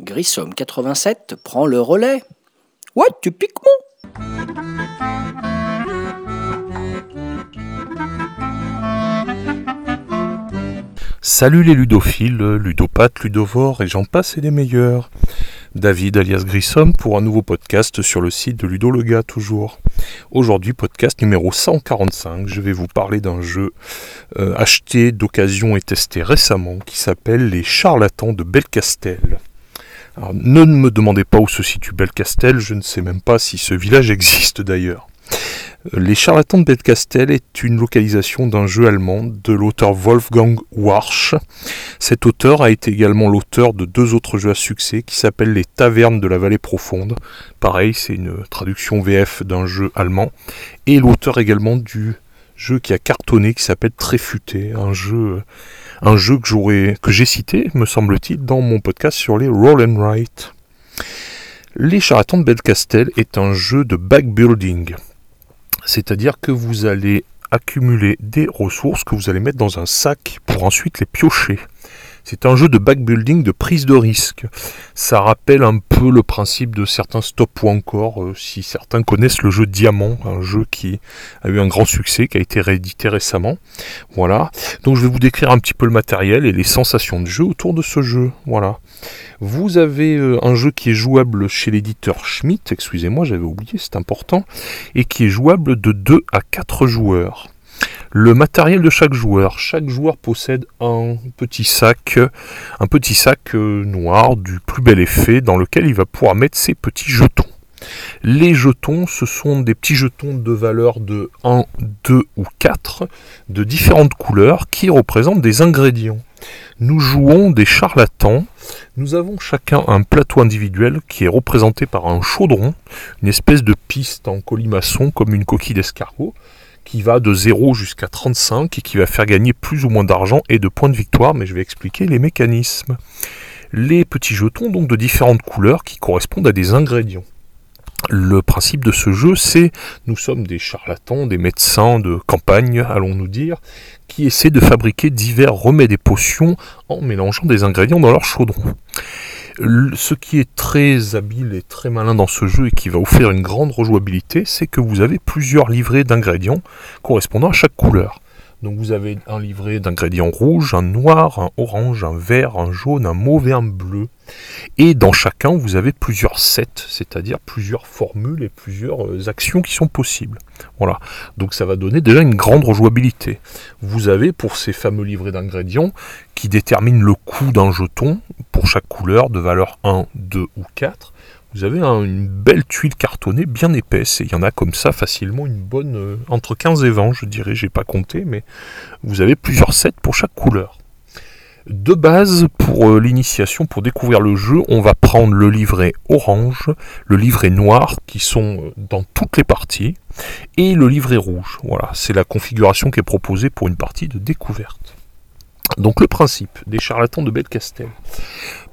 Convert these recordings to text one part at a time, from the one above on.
Grissom 87 prend le relais. Ouais, tu piques mon Salut les ludophiles, ludopathes, ludovores et j'en passe et des meilleurs. David alias Grissom pour un nouveau podcast sur le site de Ludo le gars toujours. Aujourd'hui podcast numéro 145, je vais vous parler d'un jeu euh, acheté d'occasion et testé récemment qui s'appelle Les Charlatans de Belcastel. Alors, ne me demandez pas où se situe Belcastel, je ne sais même pas si ce village existe d'ailleurs. Les Charlatans de Belcastel est une localisation d'un jeu allemand de l'auteur Wolfgang Warsch. Cet auteur a été également l'auteur de deux autres jeux à succès qui s'appellent Les Tavernes de la Vallée Profonde. Pareil, c'est une traduction VF d'un jeu allemand. Et l'auteur également du jeu qui a cartonné qui s'appelle Tréfuté, un jeu, que que j'ai cité, me semble-t-il, dans mon podcast sur les Roll and. Les Charlatans de Belcastel est un jeu de backbuilding. C'est-à-dire que vous allez accumuler des ressources que vous allez mettre dans un sac pour ensuite les piocher. C'est un jeu de backbuilding, de prise de risque. Ça rappelle un peu le principe de certains stop ou encore, euh, si certains connaissent le jeu Diamant, un jeu qui a eu un grand succès, qui a été réédité récemment. Voilà. Donc je vais vous décrire un petit peu le matériel et les sensations de jeu autour de ce jeu. Voilà. Vous avez euh, un jeu qui est jouable chez l'éditeur Schmidt, excusez-moi, j'avais oublié, c'est important, et qui est jouable de 2 à 4 joueurs. Le matériel de chaque joueur. Chaque joueur possède un petit sac, un petit sac euh, noir du plus bel effet dans lequel il va pouvoir mettre ses petits jetons. Les jetons, ce sont des petits jetons de valeur de 1, 2 ou 4 de différentes couleurs qui représentent des ingrédients. Nous jouons des charlatans. Nous avons chacun un plateau individuel qui est représenté par un chaudron, une espèce de piste en colimaçon comme une coquille d'escargot qui va de 0 jusqu'à 35 et qui va faire gagner plus ou moins d'argent et de points de victoire, mais je vais expliquer les mécanismes. Les petits jetons donc de différentes couleurs qui correspondent à des ingrédients. Le principe de ce jeu, c'est nous sommes des charlatans, des médecins de campagne, allons-nous dire, qui essaient de fabriquer divers remèdes et potions en mélangeant des ingrédients dans leur chaudron. Ce qui est très habile et très malin dans ce jeu et qui va vous faire une grande rejouabilité, c'est que vous avez plusieurs livrets d'ingrédients correspondant à chaque couleur. Donc vous avez un livret d'ingrédients rouges, un noir, un orange, un vert, un jaune, un mauve et un bleu. Et dans chacun, vous avez plusieurs sets, c'est-à-dire plusieurs formules et plusieurs euh, actions qui sont possibles. Voilà. Donc ça va donner déjà une grande rejouabilité. Vous avez pour ces fameux livrets d'ingrédients qui déterminent le coût d'un jeton pour chaque couleur de valeur 1, 2 ou 4 vous avez une belle tuile cartonnée bien épaisse et il y en a comme ça facilement une bonne euh, entre 15 et 20 je dirais, j'ai pas compté mais vous avez plusieurs sets pour chaque couleur. De base pour euh, l'initiation, pour découvrir le jeu, on va prendre le livret orange, le livret noir qui sont euh, dans toutes les parties et le livret rouge. Voilà, c'est la configuration qui est proposée pour une partie de découverte. Donc le principe des charlatans de Belcastel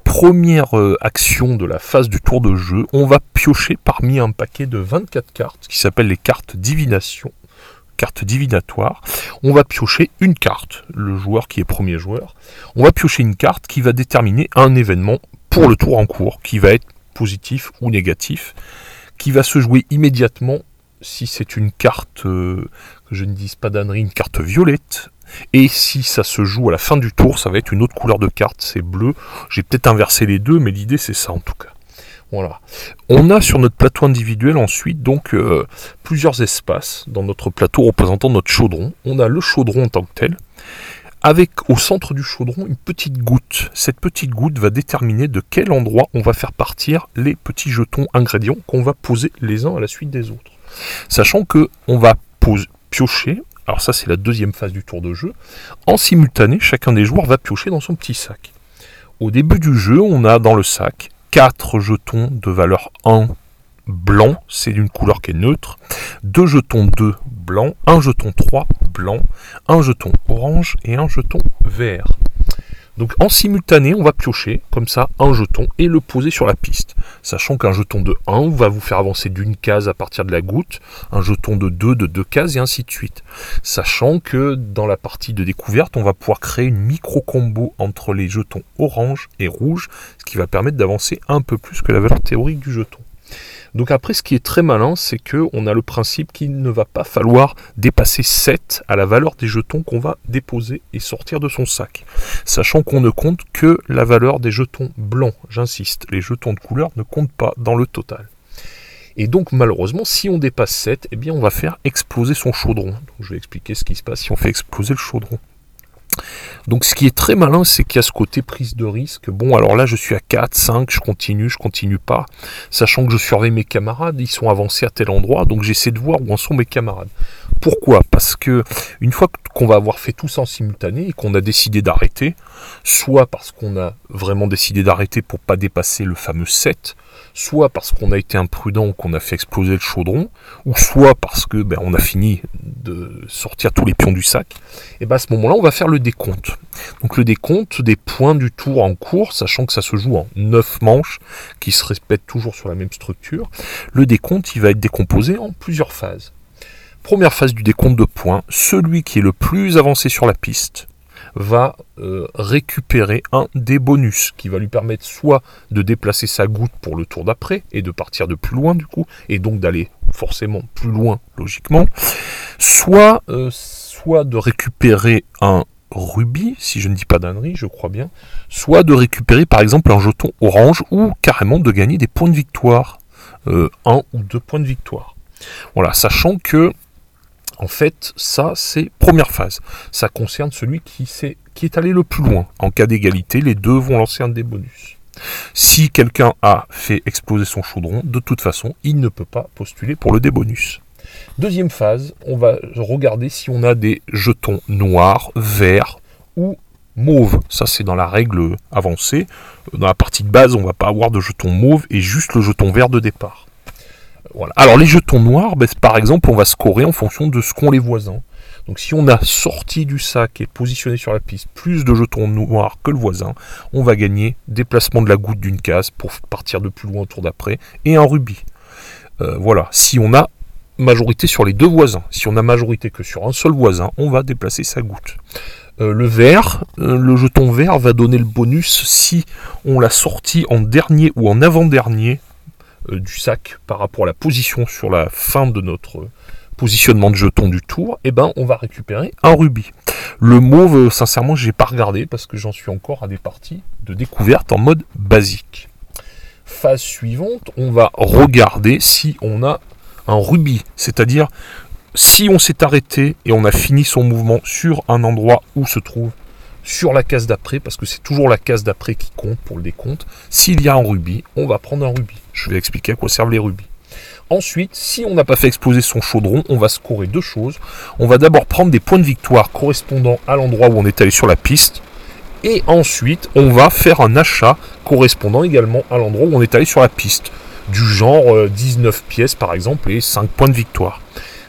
première euh, action de la phase du tour de jeu, on va piocher parmi un paquet de 24 cartes qui s'appellent les cartes divination, cartes divinatoires. On va piocher une carte, le joueur qui est premier joueur. On va piocher une carte qui va déterminer un événement pour le tour en cours, qui va être positif ou négatif, qui va se jouer immédiatement si c'est une carte, euh, que je ne dise pas d'annerie, une carte violette, et si ça se joue à la fin du tour, ça va être une autre couleur de carte, c'est bleu. J'ai peut-être inversé les deux, mais l'idée c'est ça en tout cas. Voilà. On a sur notre plateau individuel ensuite donc euh, plusieurs espaces dans notre plateau représentant notre chaudron. On a le chaudron en tant que tel, avec au centre du chaudron une petite goutte. Cette petite goutte va déterminer de quel endroit on va faire partir les petits jetons ingrédients qu'on va poser les uns à la suite des autres. Sachant que on va piocher alors ça c'est la deuxième phase du tour de jeu. En simultané, chacun des joueurs va piocher dans son petit sac. Au début du jeu, on a dans le sac 4 jetons de valeur 1 blanc, c'est d'une couleur qui est neutre, 2 jetons 2 blanc, 1 jeton 3 blanc, un jeton orange et un jeton vert. Donc en simultané, on va piocher comme ça un jeton et le poser sur la piste. Sachant qu'un jeton de 1 va vous faire avancer d'une case à partir de la goutte, un jeton de 2 de deux cases et ainsi de suite. Sachant que dans la partie de découverte, on va pouvoir créer une micro-combo entre les jetons orange et rouge, ce qui va permettre d'avancer un peu plus que la valeur théorique du jeton. Donc après, ce qui est très malin, c'est qu'on a le principe qu'il ne va pas falloir dépasser 7 à la valeur des jetons qu'on va déposer et sortir de son sac. Sachant qu'on ne compte que la valeur des jetons blancs, j'insiste, les jetons de couleur ne comptent pas dans le total. Et donc malheureusement, si on dépasse 7, eh bien on va faire exploser son chaudron. Je vais expliquer ce qui se passe si on fait exploser le chaudron. Donc ce qui est très malin, c'est qu'il y a ce côté prise de risque. Bon, alors là, je suis à 4, 5, je continue, je continue pas, sachant que je surveille mes camarades, ils sont avancés à tel endroit, donc j'essaie de voir où en sont mes camarades. Pourquoi? Parce que une fois qu'on va avoir fait tout ça en simultané et qu'on a décidé d'arrêter, soit parce qu'on a vraiment décidé d'arrêter pour pas dépasser le fameux 7, soit parce qu'on a été imprudent ou qu'on a fait exploser le chaudron, ou soit parce que ben, on a fini de sortir tous les pions du sac, et ben à ce moment-là, on va faire le décompte. Donc le décompte des points du tour en cours, sachant que ça se joue en 9 manches qui se répètent toujours sur la même structure, le décompte il va être décomposé en plusieurs phases. Première phase du décompte de points, celui qui est le plus avancé sur la piste va euh, récupérer un des bonus qui va lui permettre soit de déplacer sa goutte pour le tour d'après et de partir de plus loin du coup, et donc d'aller forcément plus loin logiquement, soit, euh, soit de récupérer un rubis, si je ne dis pas d'annerie, je crois bien, soit de récupérer par exemple un jeton orange ou carrément de gagner des points de victoire, euh, un ou deux points de victoire. Voilà, sachant que en fait, ça, c'est première phase. Ça concerne celui qui, est, allé le plus loin. En cas d'égalité, les deux vont lancer un des bonus. Si quelqu'un a fait exploser son chaudron, de toute façon, il ne peut pas postuler pour le débonus. Deuxième phase, on va regarder si on a des jetons noirs, verts ou mauves. Ça, c'est dans la règle avancée. Dans la partie de base, on ne va pas avoir de jetons mauves et juste le jeton vert de départ. Alors les jetons noirs, ben, par exemple, on va scorer en fonction de ce qu'ont les voisins. Donc si on a sorti du sac et positionné sur la piste plus de jetons noirs que le voisin, on va gagner déplacement de la goutte d'une case pour partir de plus loin au tour d'après et un rubis. Euh, voilà, si on a majorité sur les deux voisins, si on a majorité que sur un seul voisin, on va déplacer sa goutte. Euh, le vert, euh, le jeton vert va donner le bonus si on l'a sorti en dernier ou en avant-dernier du sac par rapport à la position sur la fin de notre positionnement de jeton du tour, eh ben on va récupérer un rubis. Le mauve, euh, sincèrement, j'ai pas regardé parce que j'en suis encore à des parties de découverte en mode basique. Phase suivante, on va regarder si on a un rubis, c'est-à-dire si on s'est arrêté et on a fini son mouvement sur un endroit où se trouve sur la case d'après, parce que c'est toujours la case d'après qui compte pour le décompte. S'il y a un rubis, on va prendre un rubis. Je vais expliquer à quoi servent les rubis. Ensuite, si on n'a pas fait exploser son chaudron, on va scorer deux choses. On va d'abord prendre des points de victoire correspondant à l'endroit où on est allé sur la piste. Et ensuite, on va faire un achat correspondant également à l'endroit où on est allé sur la piste. Du genre 19 euh, pièces par exemple et 5 points de victoire.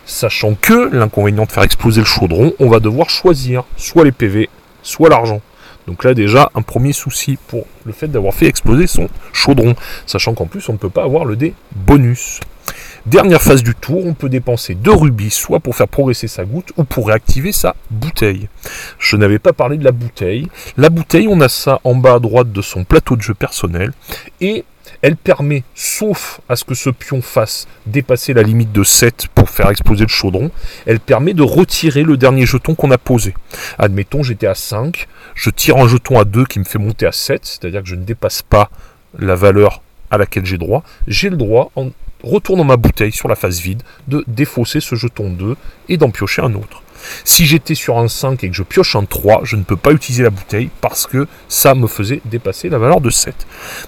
Sachant que l'inconvénient de faire exploser le chaudron, on va devoir choisir soit les PV, soit l'argent. Donc là déjà un premier souci pour le fait d'avoir fait exploser son chaudron, sachant qu'en plus on ne peut pas avoir le dé bonus. Dernière phase du tour, on peut dépenser deux rubis, soit pour faire progresser sa goutte, ou pour réactiver sa bouteille. Je n'avais pas parlé de la bouteille. La bouteille, on a ça en bas à droite de son plateau de jeu personnel, et elle permet, sauf à ce que ce pion fasse dépasser la limite de 7 pour faire exploser le chaudron, elle permet de retirer le dernier jeton qu'on a posé. Admettons, j'étais à 5, je tire un jeton à 2 qui me fait monter à 7, c'est-à-dire que je ne dépasse pas la valeur à laquelle j'ai droit. J'ai le droit, en retournant ma bouteille sur la face vide, de défausser ce jeton 2 et d'en piocher un autre. Si j'étais sur un 5 et que je pioche un 3, je ne peux pas utiliser la bouteille parce que ça me faisait dépasser la valeur de 7.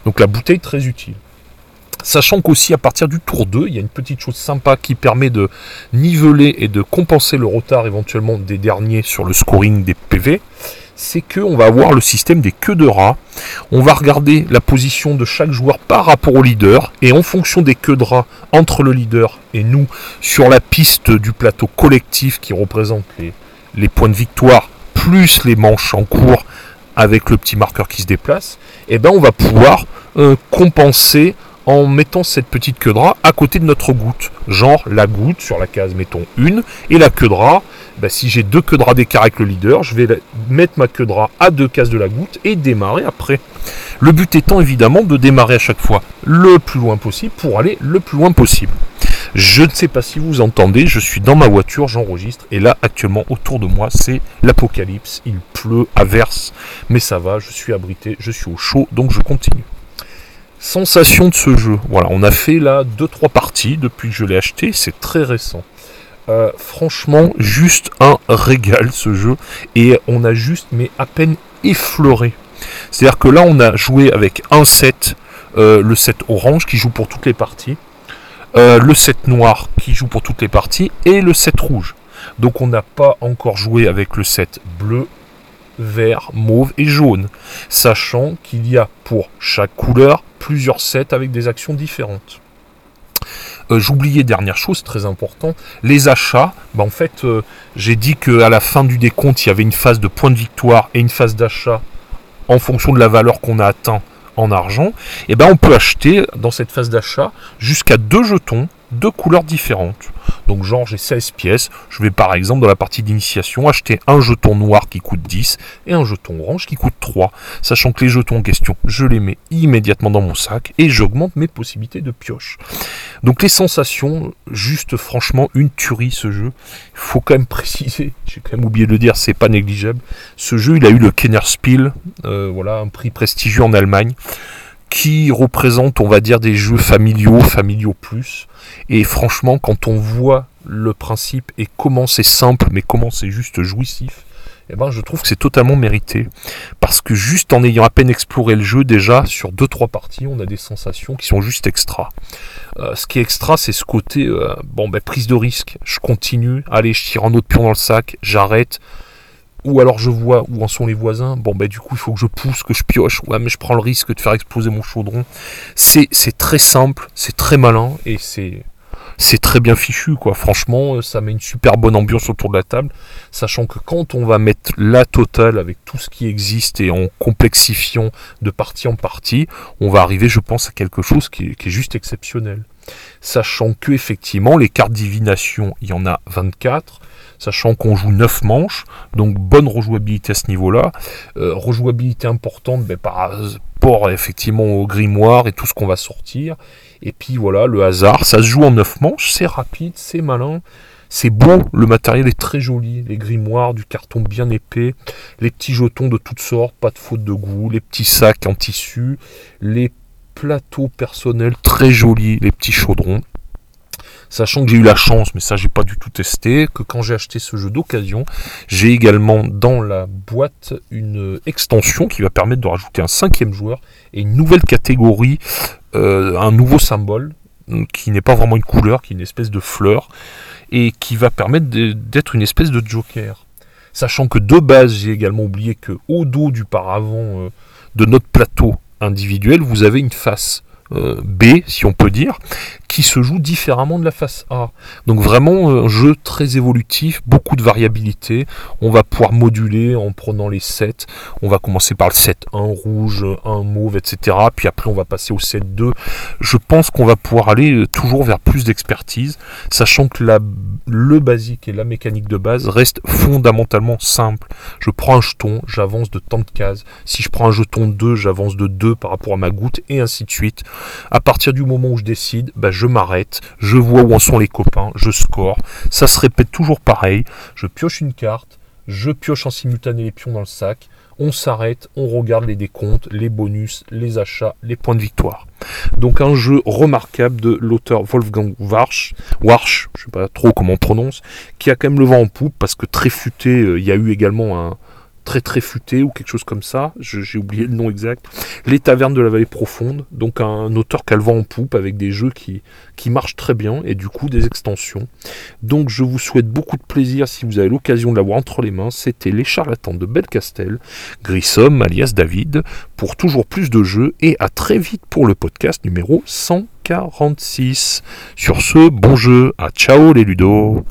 Donc la bouteille très utile. Sachant qu'aussi à partir du tour 2, il y a une petite chose sympa qui permet de niveler et de compenser le retard éventuellement des derniers sur le scoring des PV c'est qu'on va avoir le système des queues de rats. On va regarder la position de chaque joueur par rapport au leader, et en fonction des queues de rats entre le leader et nous, sur la piste du plateau collectif qui représente les, points de victoire, plus les manches en cours avec le petit marqueur qui se déplace, et eh ben on va pouvoir euh, compenser en mettant cette petite queue de rat à côté de notre goutte. Genre la goutte sur la case, mettons une, et la queue de rat, bah, si j'ai deux queues de rat d'écart avec le leader, je vais mettre ma queue de rat à deux cases de la goutte et démarrer après. Le but étant évidemment de démarrer à chaque fois le plus loin possible pour aller le plus loin possible. Je ne sais pas si vous entendez, je suis dans ma voiture, j'enregistre, et là actuellement autour de moi c'est l'apocalypse, il pleut, averse, mais ça va, je suis abrité, je suis au chaud, donc je continue. Sensation de ce jeu. Voilà, on a fait là 2-3 parties depuis que je l'ai acheté, c'est très récent. Euh, franchement, juste un régal ce jeu. Et on a juste, mais à peine effleuré. C'est-à-dire que là, on a joué avec un set, euh, le set orange qui joue pour toutes les parties, euh, le set noir qui joue pour toutes les parties, et le set rouge. Donc on n'a pas encore joué avec le set bleu, vert, mauve et jaune, sachant qu'il y a pour chaque couleur plusieurs sets avec des actions différentes. Euh, j'oubliais dernière chose très important, les achats. Bah, en fait, euh, j'ai dit qu'à la fin du décompte, il y avait une phase de point de victoire et une phase d'achat en fonction de la valeur qu'on a atteint en argent. Et eh ben on peut acheter dans cette phase d'achat jusqu'à deux jetons de couleurs différentes. Donc genre j'ai 16 pièces, je vais par exemple dans la partie d'initiation acheter un jeton noir qui coûte 10 et un jeton orange qui coûte 3. Sachant que les jetons en question, je les mets immédiatement dans mon sac et j'augmente mes possibilités de pioche. Donc les sensations, juste franchement une tuerie ce jeu. Il faut quand même préciser, j'ai quand même oublié de le dire, c'est pas négligeable. Ce jeu il a eu le Kenner Spiel, euh, voilà, un prix prestigieux en Allemagne qui représente, on va dire, des jeux familiaux, familiaux plus. Et franchement, quand on voit le principe et comment c'est simple, mais comment c'est juste jouissif, eh ben, je trouve que c'est totalement mérité. Parce que juste en ayant à peine exploré le jeu, déjà, sur 2-3 parties, on a des sensations qui sont juste extra. Euh, ce qui est extra, c'est ce côté, euh, bon, ben, prise de risque. Je continue, allez, je tire un autre pion dans le sac, j'arrête ou alors je vois où en sont les voisins, bon ben du coup il faut que je pousse, que je pioche, ouais mais je prends le risque de faire exploser mon chaudron. C'est, très simple, c'est très malin et c'est, c'est très bien fichu quoi. Franchement, euh, ça met une super bonne ambiance autour de la table, sachant que quand on va mettre la totale avec tout ce qui existe et en complexifiant de partie en partie, on va arriver je pense à quelque chose qui est, qui est juste exceptionnel. Sachant que effectivement les cartes divination, il y en a 24 sachant qu'on joue 9 manches, donc bonne rejouabilité à ce niveau-là. Euh, rejouabilité importante ben, par rapport effectivement au grimoire et tout ce qu'on va sortir. Et puis voilà, le hasard, ça se joue en 9 manches, c'est rapide, c'est malin. C'est beau, le matériel est très joli, les grimoires, du carton bien épais, les petits jetons de toutes sortes, pas de faute de goût, les petits sacs en tissu, les plateaux personnels très jolis, les petits chaudrons. Sachant que j'ai eu la chance, mais ça j'ai pas du tout testé, que quand j'ai acheté ce jeu d'occasion, j'ai également dans la boîte une extension qui va permettre de rajouter un cinquième joueur et une nouvelle catégorie, euh, un nouveau symbole qui n'est pas vraiment une couleur, qui est une espèce de fleur et qui va permettre d'être une espèce de joker. Sachant que de base, j'ai également oublié que au dos du paravent euh, de notre plateau individuel, vous avez une face euh, B, si on peut dire, qui se joue différemment de la face A. Donc vraiment un jeu très évolutif, beaucoup de variabilité. On va pouvoir moduler en prenant les sets. On va commencer par le set 1 rouge, 1 mauve, etc. Puis après on va passer au set 2. Je pense qu'on va pouvoir aller euh, toujours vers plus d'expertise, sachant que le basique et la mécanique de base restent fondamentalement simples. Je prends un jeton, j'avance de tant de cases. Si je prends un jeton 2, j'avance de 2 par rapport à ma goutte, et ainsi de suite. À partir du moment où je décide, bah, je m'arrête, je vois où en sont les copains, je score. Ça se répète toujours pareil. Je pioche une carte, je pioche en simultané les pions dans le sac. On s'arrête, on regarde les décomptes, les bonus, les achats, les points de victoire. Donc un jeu remarquable de l'auteur Wolfgang Warsch, Warsch, je sais pas trop comment on prononce, qui a quand même le vent en poupe parce que très futé, euh, il y a eu également un, très très futé ou quelque chose comme ça, j'ai oublié le nom exact. Les Tavernes de la Vallée Profonde, donc un auteur calvant en poupe avec des jeux qui, qui marchent très bien et du coup des extensions. Donc je vous souhaite beaucoup de plaisir si vous avez l'occasion de l'avoir entre les mains. C'était Les Charlatans de Belcastel, Grissom alias David, pour toujours plus de jeux et à très vite pour le podcast numéro 146. Sur ce, bon jeu, à ciao les ludos